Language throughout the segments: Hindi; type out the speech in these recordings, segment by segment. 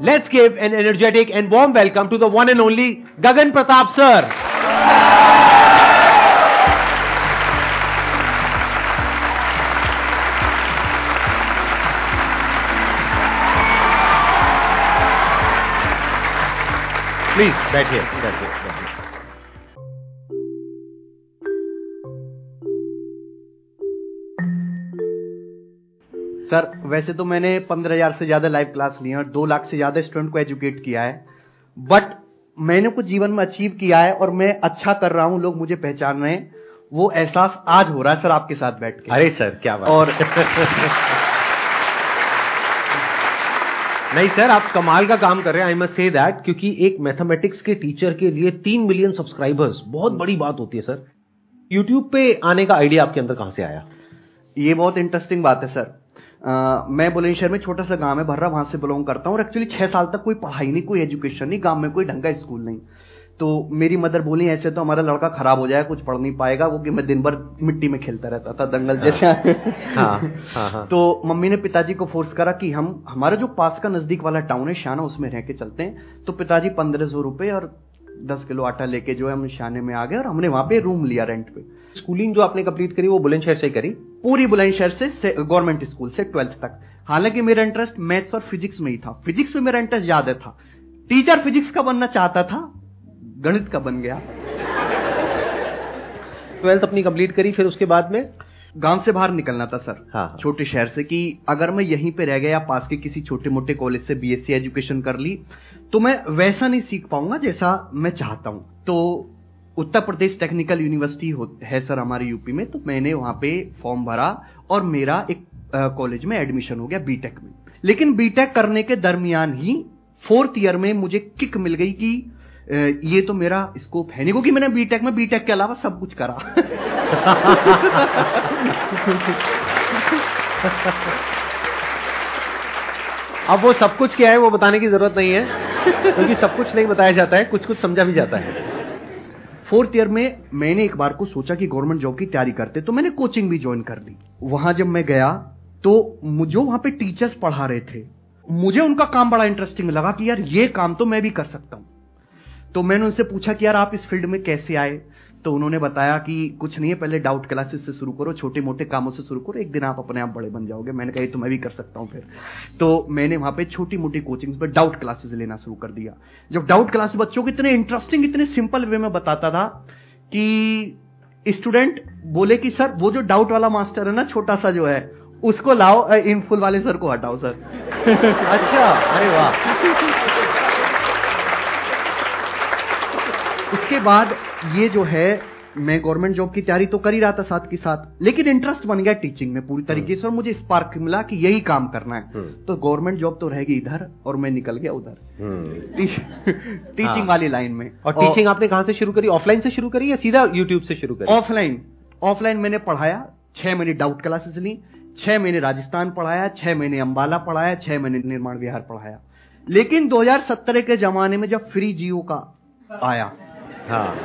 let's give an energetic and warm welcome to the one and only Gagan Pratap sir. Please, right here, right here. Sir वैसे तो मैंने पंद्रह हज़ार से ज़्यादा लाइव क्लास लिए हैं और दो लाख से ज़्यादा स्टूडेंट को एजुकेट किया है। बट मैंने कुछ जीवन में अचीव किया है और मैं अच्छा कर रहा हूँ लोग मुझे पहचान रहे हैं। वो एहसास आज हो रहा है सर आपके साथ बैठ के। अरे सर क्या बात और नहीं सर आप कमाल का काम कर रहे हैं आई मस्ट से दैट क्योंकि एक मैथमेटिक्स के टीचर के लिए तीन मिलियन सब्सक्राइबर्स बहुत बड़ी बात होती है सर। यूट्यूब पे आने का आइडिया आपके अंदर कहाँ से आया? ये बहुत इंटरेस्टिंग बात है सर। मैं बुलंदशहर में छोटा सा गाँव है भर्रा वहाँ से बिलोंग करता हूँ और एक्चुअली छह साल तक कोई पढ़ाई नहीं कोई एजुकेशन नहीं गाँव में कोई ढंग का स्कूल नहीं। तो मेरी मदर बोली ऐसे तो हमारा लड़का खराब हो जाएगा कुछ पढ़ नहीं पाएगा वो कि मैं दिन भर मिट्टी में खेलता रहता था दंगल जैसे। हाँ, हाँ, हाँ। तो मम्मी ने पिताजी को फोर्स करा कि हम हमारा जो पास का नज़दीक वाला टाउन है शाना उसमें रह के चलते हैं। तो पिताजी पंद्रह सौ रुपए और दस किलो आटा लेके जो है हम शाने में आ गए और हमने वहाँ पे रूम लिया रेंट पे। स्कूलिंग जो आपने कंप्लीट करी वो बुलंदशहर से ही करी। पूरी बुलंदशहर से गवर्नमेंट स्कूल से ट्वेल्थ तक। हालाँकि मेरा इंटरेस्ट मैथ्स और फिजिक्स में ही था। फिजिक्स में मेरा इंटरेस्ट ज़्यादा था। टीचर फिजिक्स का बनना चाहता था गणित का बन गया। ट्वेल्थ अपनी कंप्लीट करी फिर उसके बाद में गाँव से बाहर निकलना था सर हाँ, हाँ। छोटे शहर से कि अगर मैं यहीं पे रह गया पास के किसी छोटे मोटे कॉलेज से बीएससी एजुकेशन कर ली तो मैं वैसा नहीं सीख पाऊँगा जैसा मैं चाहता हूँ। तो उत्तर प्रदेश टेक्निकल यूनिवर्सिटी है सर हमारे यूपी में तो मैंने वहाँ पे फॉर्म भरा और मेरा एक कॉलेज में एडमिशन हो गया बीटेक में। लेकिन बीटेक करने के दरमियान ही फोर्थ ईयर में मुझे किक मिल गई कि ये तो मेरा स्कोप है नहीं, क्योंकि मैंने बीटेक में बीटेक के अलावा सब कुछ करा। अब वो सब कुछ क्या है वो बताने की ज़रूरत नहीं है, क्योंकि सब कुछ नहीं बताया जाता है कुछ कुछ समझा भी जाता है। फोर्थ ईयर में मैंने एक बार को सोचा कि गवर्नमेंट जॉब की तैयारी करते तो मैंने कोचिंग भी ज्वाइन कर ली। वहाँ जब मैं गया तो मुझे वहाँ पे टीचर्स पढ़ा रहे थे, मुझे उनका काम बड़ा इंटरेस्टिंग लगा कि यार ये काम तो मैं भी कर सकता हूँ। तो मैंने उनसे पूछा कि यार आप इस फ़ील्ड में कैसे आए? तो उन्होंने बताया कि कुछ नहीं है, पहले डाउट क्लासेस से शुरू करो छोटे मोटे कामों से शुरू करो, एक दिन आप अपने आप बड़े बन जाओगे। मैंने कहा तो मैं भी कर सकता हूँ फिर। तो मैंने वहाँ पे छोटी मोटी कोचिंग्स पर डाउट क्लासेस लेना शुरू कर दिया। जब डाउट क्लास बच्चों को इतने इंटरेस्टिंग इतने सिंपल वे में बताता था कि स्टूडेंट बोले कि, सर, वो जो डाउट वाला मास्टर है ना छोटा सा जो है, उसको लाओ इन फुल वाले सर को हटाओ, सर। अच्छा अरे वाह। उसके बाद ये जो है मैं गवर्नमेंट जॉब की तैयारी तो कर ही रहा था साथ के साथ लेकिन इंटरेस्ट बन गया टीचिंग में पूरी तरीके से और मुझे स्पार्क मिला कि यही काम करना है। हम्म। तो गवर्नमेंट जॉब तो रहेगी इधर और मैं निकल गया उधर। हम्म। टीचिंग हाँ। वाली लाइन में। और टीचिंग आपने कहाँ से शुरू करी? ऑफलाइन से शुरू करी या सीधा यूट्यूब से शुरू करी? ऑफलाइन ऑफलाइन मैंने पढ़ाया छह महीने डाउट क्लासेस ली छह महीने राजस्थान पढ़ाया छह महीने अंबाला पढ़ाया छह महीने निर्माण विहार पढ़ाया। लेकिन 2017 के जमाने में जब फ्री जियो का आया हाँ।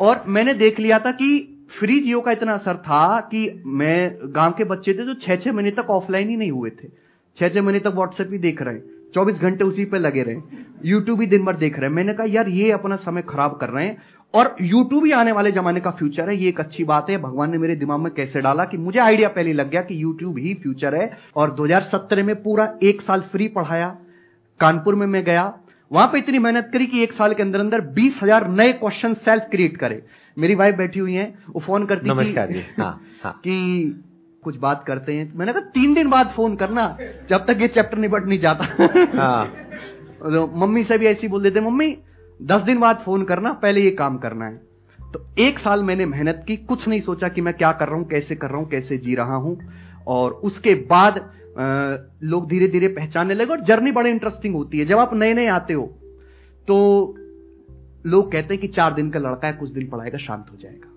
और मैंने देख लिया था कि फ्री जियो का इतना असर था कि मैं गाँव के बच्चे थे जो छह छह महीने तक ऑफलाइन ही नहीं हुए थे। छह छह महीने तक व्हाट्सएप ही देख रहे चौबीस घंटे उसी पे लगे रहे यूट्यूब ही दिन भर देख रहे हैं। मैंने कहा, यार, ये अपना समय खराब कर रहे हैं। और यूट्यूब ही आने वाले जमाने का फ्यूचर है। ये एक अच्छी बात है। भगवान ने मेरे दिमाग में कैसे डाला कि मुझे आइडिया पहले लग गया कि यूट्यूब ही फ्यूचर है। और 2017 में पूरा एक साल फ्री पढ़ाया। कानपुर में मैं गया। वहाँ पे इतनी मेहनत करी कि एक साल के अंदर अंदर बीस हज़ार नए क्वेश्चन सेल्फ क्रिएट करे। मेरी वाइफ बैठी हुई है वो फ़ोन करती कि- नमस्कार जी। हाँ हाँ। कि कुछ बात करते हैं। मैंने कहा तीन दिन बाद फ़ोन करना जब तक ये चैप्टर निपट नहीं जाता। हाँ। तो मम्मी से भी ऐसी बोल देते मम्मी दस दिन बाद फ़ोन करना पहले ये काम करना है। तो एक साल मैंने मेहनत की कुछ नहीं सोचा कि मैं क्या कर रहा हूँ कैसे कर रहा हूँ कैसे जी रहा हूँ। और उसके बाद लोग धीरे धीरे पहचानने लगे और जर्नी बड़ी इंटरेस्टिंग होती है। जब आप नए नए आते हो तो लोग कहते हैं कि चार दिन का लड़का है, कुछ दिन पढ़ाएगा, शांत हो जाएगा।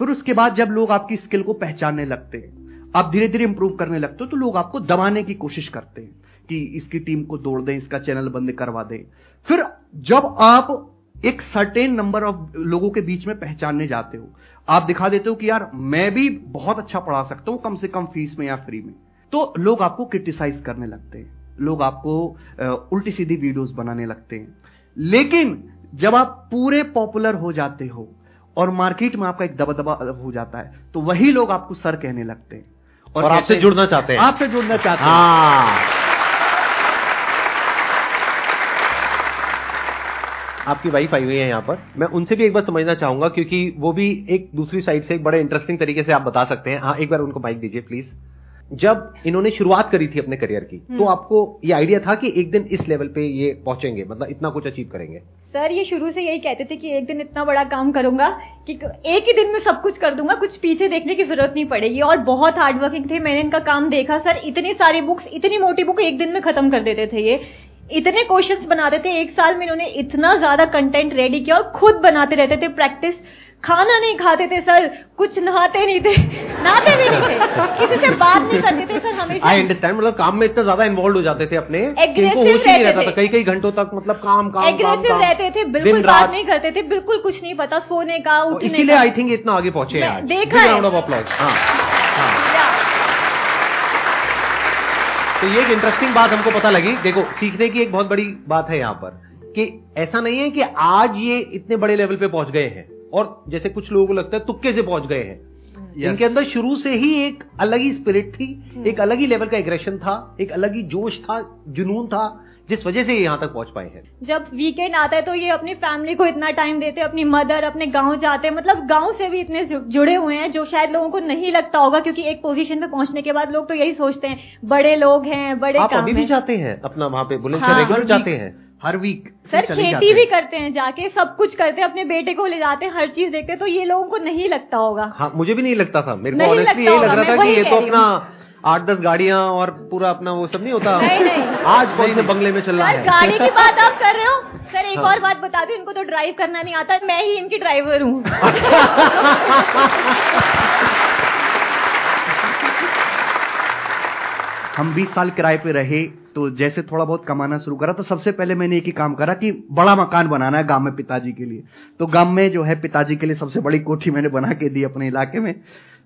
फिर उसके बाद जब लोग आपकी स्किल को पहचानने लगते हैं, आप धीरे धीरे इंप्रूव करने लगते हो तो लोग आपको दबाने की कोशिश करते हैं कि इसकी टीम को तोड़ दें, इसका चैनल बंद करवा दें। फिर जब आप एक सर्टेन नंबर ऑफ़ लोगों के बीच में पहचानने जाते हो, आप दिखा देते हो कि यार, मैं भी बहुत अच्छा पढ़ा सकता हूँ, कम से कम फ़ीस में या फ्री में। तो लोग आपको क्रिटिसाइज करने लगते हैं। लोग आपको उल्टी सीधी वीडियोस बनाने लगते हैं। लेकिन जब आप पूरे पॉपुलर हो जाते हो और मार्केट में आपका एक दबदबा हो जाता है तो वही लोग आपको सर कहने लगते हैं। और, और आपसे जुड़ना चाहते हैं। आपसे जुड़ना चाहते हैं। हाँ। आपकी वाइफ आई हुई है यहाँ पर। मैं उनसे भी एक बार समझना चाहूँगा क्योंकि वो भी एक दूसरी साइड से एक बड़े इंटरेस्टिंग तरीके से आप बता सकते हैं। हाँ एक बार उनको माइक दीजिए प्लीज़ जब इन्होंने शुरुआत करी थी अपने करियर की तो हम्म। आपको ये आइडिया था कि एक दिन इस लेवल पे ये पहुँचेंगे मतलब इतना कुछ अचीव करेंगे। सर ये शुरू से यही कहते थे कि एक दिन इतना बड़ा काम करूँगा कि एक ही दिन में सब कुछ कर दूँगा कुछ पीछे देखने की ज़रूरत नहीं पड़ेगी। और बहुत हार्ड वर्किंग थे मैंने इनका काम देखा। सर इतनी सारी बुक्स इतनी मोटी बुक एक दिन में खत्म कर देते थे ये। इतने क्वेश्चंस बनाते थे एक साल में इन्होंने इतना ज़्यादा कंटेंट रेडी किया और खुद बनाते रहते थे प्रैक्टिस खाना नहीं खाते थे सर। कुछ नहाते नहीं थे। नहाते भी नहीं थे। किसी से बात नहीं करते थे सर हमेशा। आई अंडरस्टैंड मतलब काम में इतना ज़्यादा इन्वॉल्व हो जाते थे अपने कि नहीं रहते था। कई कई घंटों तक मतलब काम काम काम एग्रेसिव रहते थे बिल्कुल बात नहीं करते थे बिल्कुल कुछ नहीं पता सोने का उठने इसीलिए आई थिंक इतना आगे पहुँचे हैं देखा है। हाँ तो ये एक इंटरेस्टिंग बात हमको पता लगी। देखो सीखने की एक बहुत बड़ी बात है यहाँ पर कि ऐसा नहीं है कि आज ये इतने बड़े लेवल पे पहुँच गए हैं। और जैसे कुछ लोगों को लगता है तुक्के से पहुँच गए हैं। Yes. इनके अंदर शुरू से ही एक अलग ही स्पिरिट थी एक अलग ही लेवल का एग्रेशन था एक अलग ही जोश था जुनून था जिस वजह से ये यहाँ तक पहुँच पाए हैं। जब वीकेंड आता है तो ये अपनी फैमिली को इतना टाइम देते हैं अपनी मदर अपने गाँव जाते हैं मतलब गाँव से भी इतने जुड़े हुए हैं जो शायद लोगों को नहीं लगता होगा क्योंकि एक पोजीशन पे पहुँचने के बाद लोग तो यही सोचते हैं बड़े लोग हैं बड़े आप काम अभी भी जाते हैं अपना वहाँ पे बुलंदशहर हाँ, रेगुलर जाते हैं? हर वीक सर खेती भी करते हैं जाके सब कुछ करते हैं अपने बेटे को ले जाते हैं हर चीज़ देखते हैं तो ये लोगों को नहीं लगता होगा। हाँ मुझे भी नहीं लगता था। मेरे को ऑनेस्टली यही लग रहा था कि ये तो अपना आठ दस गाड़ियाँ और पूरा अपना वो सब नहीं होता। नहीं, नहीं। आज कौन से बंगले में चल रहा है? गाड़ी की बात आप कर रहे हो? सर एक हाँ। और बात बता दूँ इनको तो ड्राइव करना नहीं आता मैं ही इनकी ड्राइवर हूँ। हम 20 साल किराए पे रहे तो जैसे थोड़ा बहुत कमाना शुरू करा तो सबसे पहले मैंने एक ही काम करा कि बड़ा मकान बनाना है गाँव में पिताजी के लिए। तो गाँव में जो है पिताजी के लिए सबसे बड़ी कोठी मैंने बना के दी अपने इलाके में।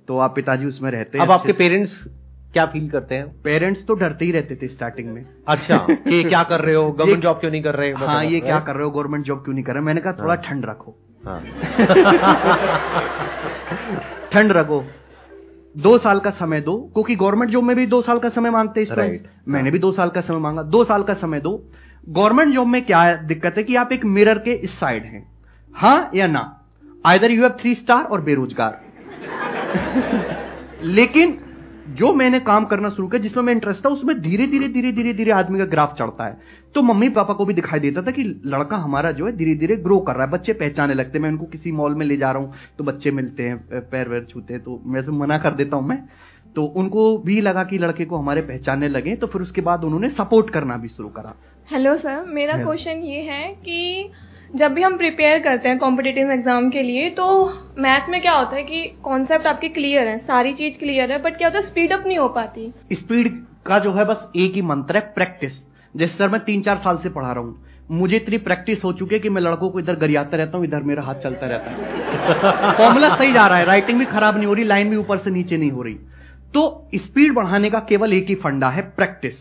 तो आप पिताजी उसमें रहते हैं अब आपके पेरेंट्स क्या फील करते हैं? पेरेंट्स तो डरते ही रहते थे स्टार्टिंग में। अच्छा कि क्या कर रहे हो? गवर्नमेंट जॉब क्यों नहीं कर रहे? हाँ ये क्या कर रहे हो? गवर्नमेंट जॉब क्यों नहीं कर रहे? मैंने कहा थोड़ा ठंड रखो। हाँ। ठंड रखो। दो साल का समय दो क्योंकि गवर्नमेंट जॉब में भी दो साल का समय मांगते हैं। Right. मैंने भी दो साल का समय मांगा दो साल का समय दो गवर्नमेंट जॉब में क्या दिक्कत है कि आप एक मिरर के इस साइड हैं हाँ या ना either you have three star और बेरोजगार लेकिन जो मैंने काम करना शुरू किया जिसमें मैं इंटरेस्ट था उसमें धीरे धीरे धीरे धीरे धीरे आदमी का ग्राफ चढ़ता है। तो मम्मी पापा को भी दिखाई देता था कि लड़का हमारा जो है धीरे धीरे ग्रो कर रहा है। बच्चे पहचाने लगते हैं। मैं उनको किसी मॉल में ले जा रहा हूँ तो बच्चे मिलते हैं पैर वैर छूते हैं तो मैं तो मना कर देता हूँ मैं। तो उनको भी लगा कि लड़के को हमारे पहचानने लगे तो फिर उसके बाद उन्होंने सपोर्ट करना भी शुरू करा। हेलो सर मेरा क्वेश्चन ये है कि जब भी हम प्रिपेयर करते हैं कॉम्पिटिटिव एग्ज़ाम के लिए तो मैथ में क्या होता है कि कॉन्सेप्ट आपके क्लियर है सारी चीज़ क्लियर है बट क्या होता है स्पीड अप नहीं हो पाती। स्पीड का जो है बस एक ही मंत्र है प्रैक्टिस जैसे सर मैं तीन चार साल से पढ़ा रहा हूँ। मुझे इतनी प्रैक्टिस हो चुकी है कि मैं लड़कों को इधर गरियाता रहता हूँ इधर मेरा हाथ चलता रहता है। फॉर्मूला सही जा रहा है राइटिंग भी खराब नहीं हो रही लाइन भी ऊपर से नीचे नहीं हो रही। तो स्पीड बढ़ाने का केवल एक ही फंडा है प्रैक्टिस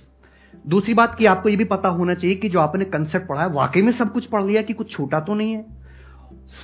दूसरी बात कि आपको ये भी पता होना चाहिए कि जो आपने कंसेप्ट पढ़ा है, वाकई में सब कुछ पढ़ लिया कि कुछ छोटा तो नहीं है?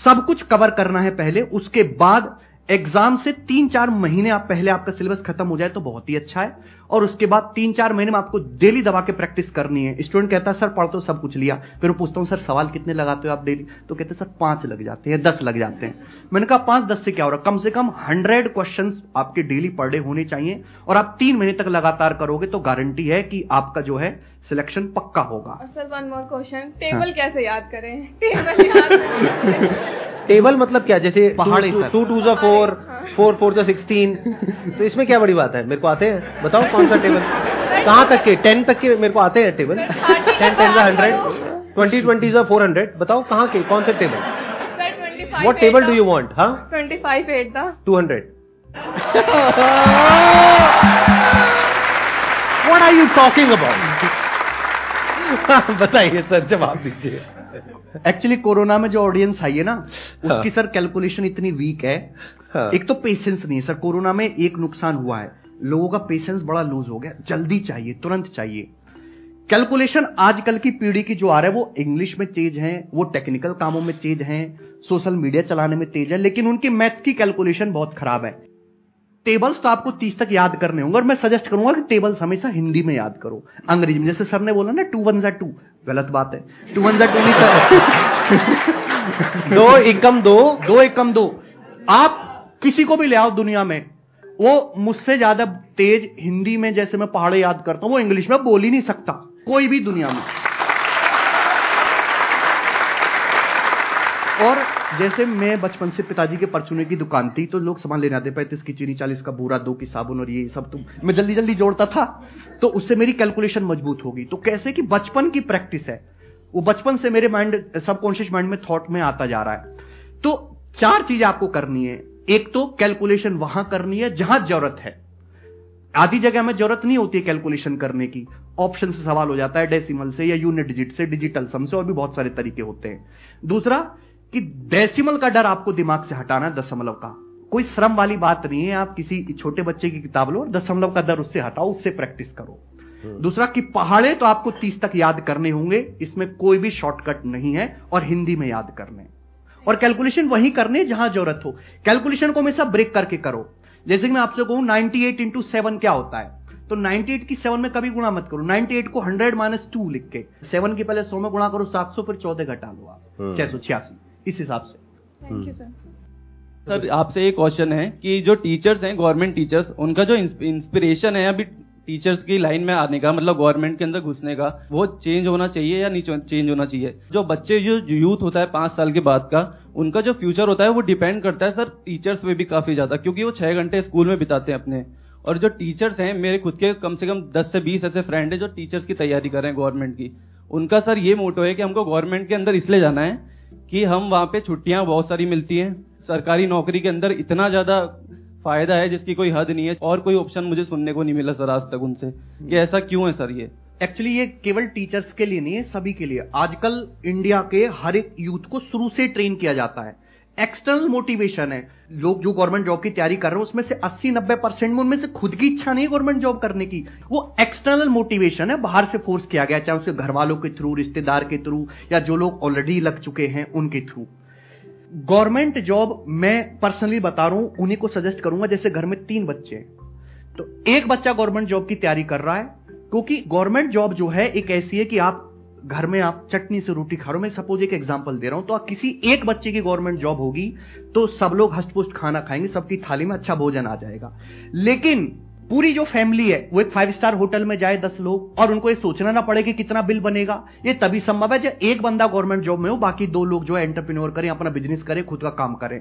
सब कुछ कवर करना है पहले, उसके बाद एग्ज़ाम से तीन चार महीने आप पहले आपका सिलेबस खत्म हो जाए तो बहुत ही अच्छा है। और उसके बाद तीन चार महीने में आपको डेली दबा के प्रैक्टिस करनी है। स्टूडेंट कहता है सर पढ़ तो सब कुछ लिया। फिर मैं पूछता हूँ सर सवाल कितने लगाते हो आप डेली? तो कहते हैं सर पाँच लग जाते हैं दस लग जाते हैं। मैंने कहा पाँच दस से क्या हो रहा कम से कम हंड्रेड क्वेश्चन आपके डेली पर डे होने चाहिए और आप तीन महीने तक लगातार करोगे तो गारंटी है कि आपका जो है सिलेक्शन पक्का होगा। Sir one more question table कैसे याद करें? टेबल याद टेबल मतलब क्या? जैसे पहाड़ी टू टू जा फोर फोर फोर जा सिक्सटीन तो इसमें क्या बड़ी बात है? मेरे को आते हैं? बताओ कौन सा टेबल? कहाँ तक के? टेन तक के मेरे को आते हैं टेबल? टेन टेन जा हंड्रेड ट्वेंटी ट्वेंटी जा फोर हंड्रेड बताओ कहाँ के? कौन से table? What table do you want हाँ? ट्वेंटी फाइव एट था। Two hundred What are you talking about? बताइए सर जवाब दीजिए। एक्चुअली कोरोना में जो ऑडियंस आई है ना हाँ। उसकी सर कैलकुलेशन इतनी वीक है। हाँ। एक तो पेशेंस नहीं है सर कोरोना में एक नुकसान हुआ है। लोगों का पेशेंस बड़ा लूज हो गया। जल्दी चाहिए तुरंत चाहिए। कैलकुलेशन आजकल की पीढ़ी की जो आ रहा है वो इंग्लिश में तेज है वो टेक्निकल कामों में तेज है सोशल मीडिया चलाने में तेज है लेकिन उनकी मैथ्स की कैलकुलेशन बहुत खराब है। टेबल्स तो आपको तीस तक याद करने होंगे और मैं सजेस्ट करूँगा कि टेबल्स हमेशा हिंदी में याद करो। अंग्रेज़ी में, जैसे सर ने बोला ना टू वन जा टू गलत बात है। टू वन जा टू नहीं सर दो एकम दो दो एकम दो। आप किसी को भी ले आओ दुनिया में, वो मुझसे ज़्यादा तेज हिंदी में जैसे मैं पहाड़े याद करता हूँ, वो इंग्लिश में बोल ही नहीं सकता, कोई भी दुनिया में। और जैसे मैं बचपन से पिताजी के परचूने की दुकान थी तो लोग सामान लेने आते पैंतीस की चीनी चालीस का बूरा दो की साबुन और ये सब तो मैं जल्दी जल्दी जोड़ता था। तो उससे मेरी कैलकुलेशन मज़बूत होगी। तो कैसे कि बचपन की प्रैक्टिस है। वो बचपन से मेरे माइंड सबकॉन्शियस माइंड में थॉट में आता जा रहा है। तो चार चीज़ आपको करनी है। एक तो कैलकुलेशन वहाँ करनी है जहाँ ज़रूरत है। आधी जगह में ज़रूरत नहीं होती है कैलकुलेशन करने की। ऑप्शन से सवाल हो जाता है डेसिमल से या यूनिट डिजिट से डिजिटल सम से, और भी बहुत सारे तरीके होते हैं। दूसरा कि डेसिमल का डर आपको दिमाग से हटाना है दशमलव का। कोई श्रम वाली बात नहीं है आप किसी छोटे बच्चे की किताब लो और दशमलव का डर उससे हटाओ उससे प्रैक्टिस करो। हम्म। दूसरा कि पहाड़े तो आपको तीस तक याद करने होंगे इसमें कोई भी शॉर्टकट नहीं है और हिंदी में याद करने। और कैलकुलेशन वही करने जहाँ ज़रूरत हो। कैलकुलेशन को हमेशा ब्रेक करके करो। जैसे कि मैं आपसे कहूँ 98 एट इंटू सेवन क्या होता है? तो 98 की सेवन में कभी गुणा मत करो। 98 को 100 माइनस टू लिख के सेवन के पहले सौ में गुणा करो 700 फिर चौदह घटा लो आप। हम्म। छह सौ छियासी। इस हिसाब से। थैंक यू सर सर आपसे एक क्वेश्चन है कि जो टीचर्स हैं गवर्नमेंट टीचर्स उनका जो इंस्पिरेशन है अभी टीचर्स की लाइन में आने का मतलब गवर्नमेंट के अंदर घुसने का वो चेंज होना चाहिए या नहीं चेंज होना चाहिए? जो बच्चे जो यूथ होता है पाँच साल के बाद का उनका जो फ्यूचर होता है वो डिपेंड करता है सर टीचर्स पे भी काफ़ी ज़्यादा क्योंकि वो छह घंटे स्कूल में बिताते हैं अपने। और जो टीचर्स हैं मेरे खुद के कम से कम दस से बीस ऐसे फ्रेंड है जो टीचर्स की तैयारी कर रहे हैं गवर्नमेंट की। उनका सर ये मोटो है कि हमको गवर्नमेंट के अंदर इसलिए जाना है कि हम वहाँ पे छुट्टियाँ बहुत सारी मिलती हैं। सरकारी नौकरी के अंदर इतना ज़्यादा फ़ायदा है जिसकी कोई हद नहीं है। और कोई ऑप्शन मुझे सुनने को नहीं मिला सर आज तक उनसे कि ऐसा क्यों है सर ये? एक्चुअली ये केवल टीचर्स के लिए नहीं है सभी के लिए। आजकल इंडिया के हर एक यूथ को शुरू से ट्रेन किया जाता है। एक्सटर्नल मोटिवेशन है। लोग जो गवर्नमेंट जॉब की तैयारी कर रहे हैं, उसमें से 80 90 परसेंट में उनमें से खुद की इच्छा नहीं है गवर्नमेंट जॉब करने की। वो एक्सटर्नल मोटिवेशन है, बाहर से फोर्स किया गया, चाहे उसके घर वालों के थ्रू रिश्तेदार के थ्रू या जो लोग ऑलरेडी लग चुके हैं, उनके थ्रू गवर्नमेंट जॉब मैं पर्सनली बता रहा हूँ, उन्हीं को सजेस्ट करूँगा, जैसे घर में तीन बच्चे हैं। तो एक बच्चा गवर्नमेंट जॉब की तैयारी कर रहा है, क्योंकि गवर्नमेंट जॉब जो है, एक ऐसी है कि आप घर में आप चटनी से रोटी खा रहे हो, मैं सपोज़ एक एग्ज़ाम्पल दे रहा हूँ तो आप किसी एक बच्चे की गवर्नमेंट जॉब होगी तो सब लोग हस्तपुष्ट खाना खाएँगे, सबकी थाली में अच्छा भोजन आ जाएगा। लेकिन पूरी जो फैमिली है, वो एक फाइव स्टार होटल में जाए दस लोग, और उनको ये सोचना ना पड़े कि कितना बिल बनेगा, ये तभी संभव है जब एक बंदा गवर्नमेंट जॉब में हो, बाकी दो लोग जो है एंटरप्रेन्योर करें, अपना बिज़नेस करें, खुद का काम करें।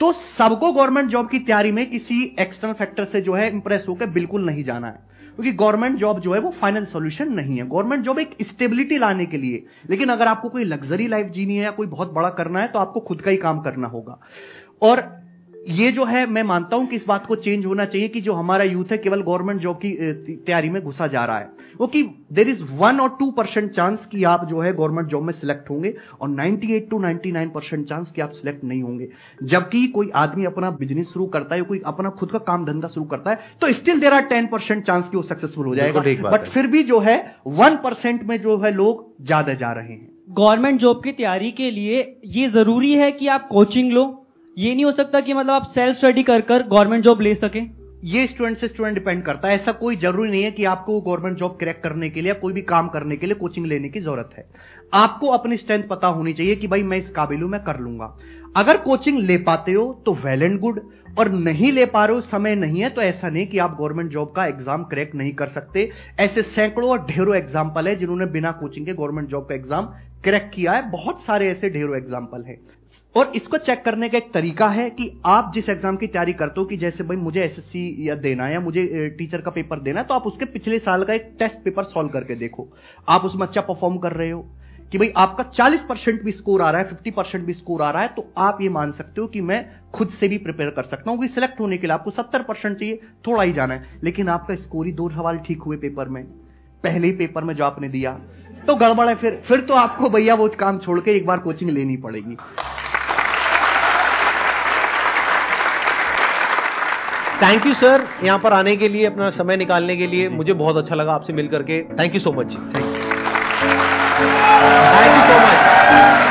तो सबको गवर्नमेंट जॉब की तैयारी में किसी एक्सटर्नल फैक्टर से जो है इंप्रेस होकर बिल्कुल नहीं जाना है। क्योंकि गवर्नमेंट जॉब जो है वो फाइनेंस सोल्यूशन नहीं है। गवर्नमेंट जॉब एक स्टेबिलिटी लाने के लिए। लेकिन अगर आपको कोई लग्जरी लाइफ जीनी है या कोई बहुत बड़ा करना है तो आपको खुद का ही काम करना होगा। और ये जो है मैं मानता हूँ कि इस बात को चेंज होना चाहिए कि जो हमारा यूथ है केवल गवर्नमेंट जॉब की तैयारी में घुसा जा रहा है। वो कि देर इज़ वन और टू परसेंट चांस कि आप जो है गवर्नमेंट जॉब में सिलेक्ट होंगे और 98 टू 99 परसेंट चांस कि आप सिलेक्ट नहीं होंगे। जबकि कोई आदमी अपना बिज़नेस शुरू करता है कोई अपना खुद का काम धंधा शुरू करता है तो still there are ten percent chance कि वो सक्सेसफुल हो जाएगा। बट फिर भी जो है वन परसेंट में जो है लोग ज़्यादा जा रहे हैं। गवर्नमेंट जॉब की तैयारी के लिए ये ज़रूरी है कि आप कोचिंग लो। ये नहीं हो सकता कि मतलब आप सेल्फ स्टडी कर कर गवर्नमेंट जॉब ले सके। ये स्टूडेंट से स्टूडेंट डिपेंड करता है। ऐसा कोई ज़रूरी नहीं है कि आपको गवर्नमेंट जॉब क्रैक करने के लिए कोई भी काम करने के लिए कोचिंग लेने की ज़रूरत है। आपको अपनी स्ट्रेंथ पता होनी चाहिए कि भाई मैं इस काबिल हूँ, मैं कर लूँगा। अगर कोचिंग ले पाते हो तो वेल एंड गुड और नहीं ले पा रहे हो, समय नहीं है तो ऐसा नहीं कि आप गवर्नमेंट जॉब का एग्ज़ाम क्रैक नहीं कर सकते। ऐसे सैकड़ों और ढेरों एग्ज़ाम्पल है जिन्होंने बिना कोचिंग के गवर्नमेंट जॉब का एग्ज़ाम क्रैक किया है। बहुत सारे ऐसे ढेरों एग्ज़ाम्पल है। और इसको चेक करने का एक तरीका है कि आप जिस एग्ज़ाम की तैयारी करते हो कि जैसे भाई मुझे एसएससी या देना है या मुझे टीचर का पेपर देना है तो आप उसके पिछले साल का एक टेस्ट पेपर सॉल्व करके देखो। आप उसमें अच्छा परफॉर्म कर रहे हो कि भाई आपका 40 परसेंट भी स्कोर आ रहा है 50 परसेंट भी स्कोर आ रहा है तो आप ये मान सकते हो कि मैं खुद से भी प्रिपेयर कर सकता हूँ कि सिलेक्ट होने के लिए आपको 70 परसेंट चाहिए, थोड़ा ही जाना है। लेकिन आपका स्कोर ही दो सवाल ठीक हुए पेपर में। पहले ही पेपर में जो आपने दिया। तो गड़बड़ है फिर। फिर तो आपको भैया वो काम छोड़ के एक बार कोचिंग लेनी पड़ेगी। थैंक यू सर यहाँ पर आने के लिए, अपना समय निकालने के लिए मुझे बहुत अच्छा लगा आपसे मिलकर के। Thank you so much thank you so much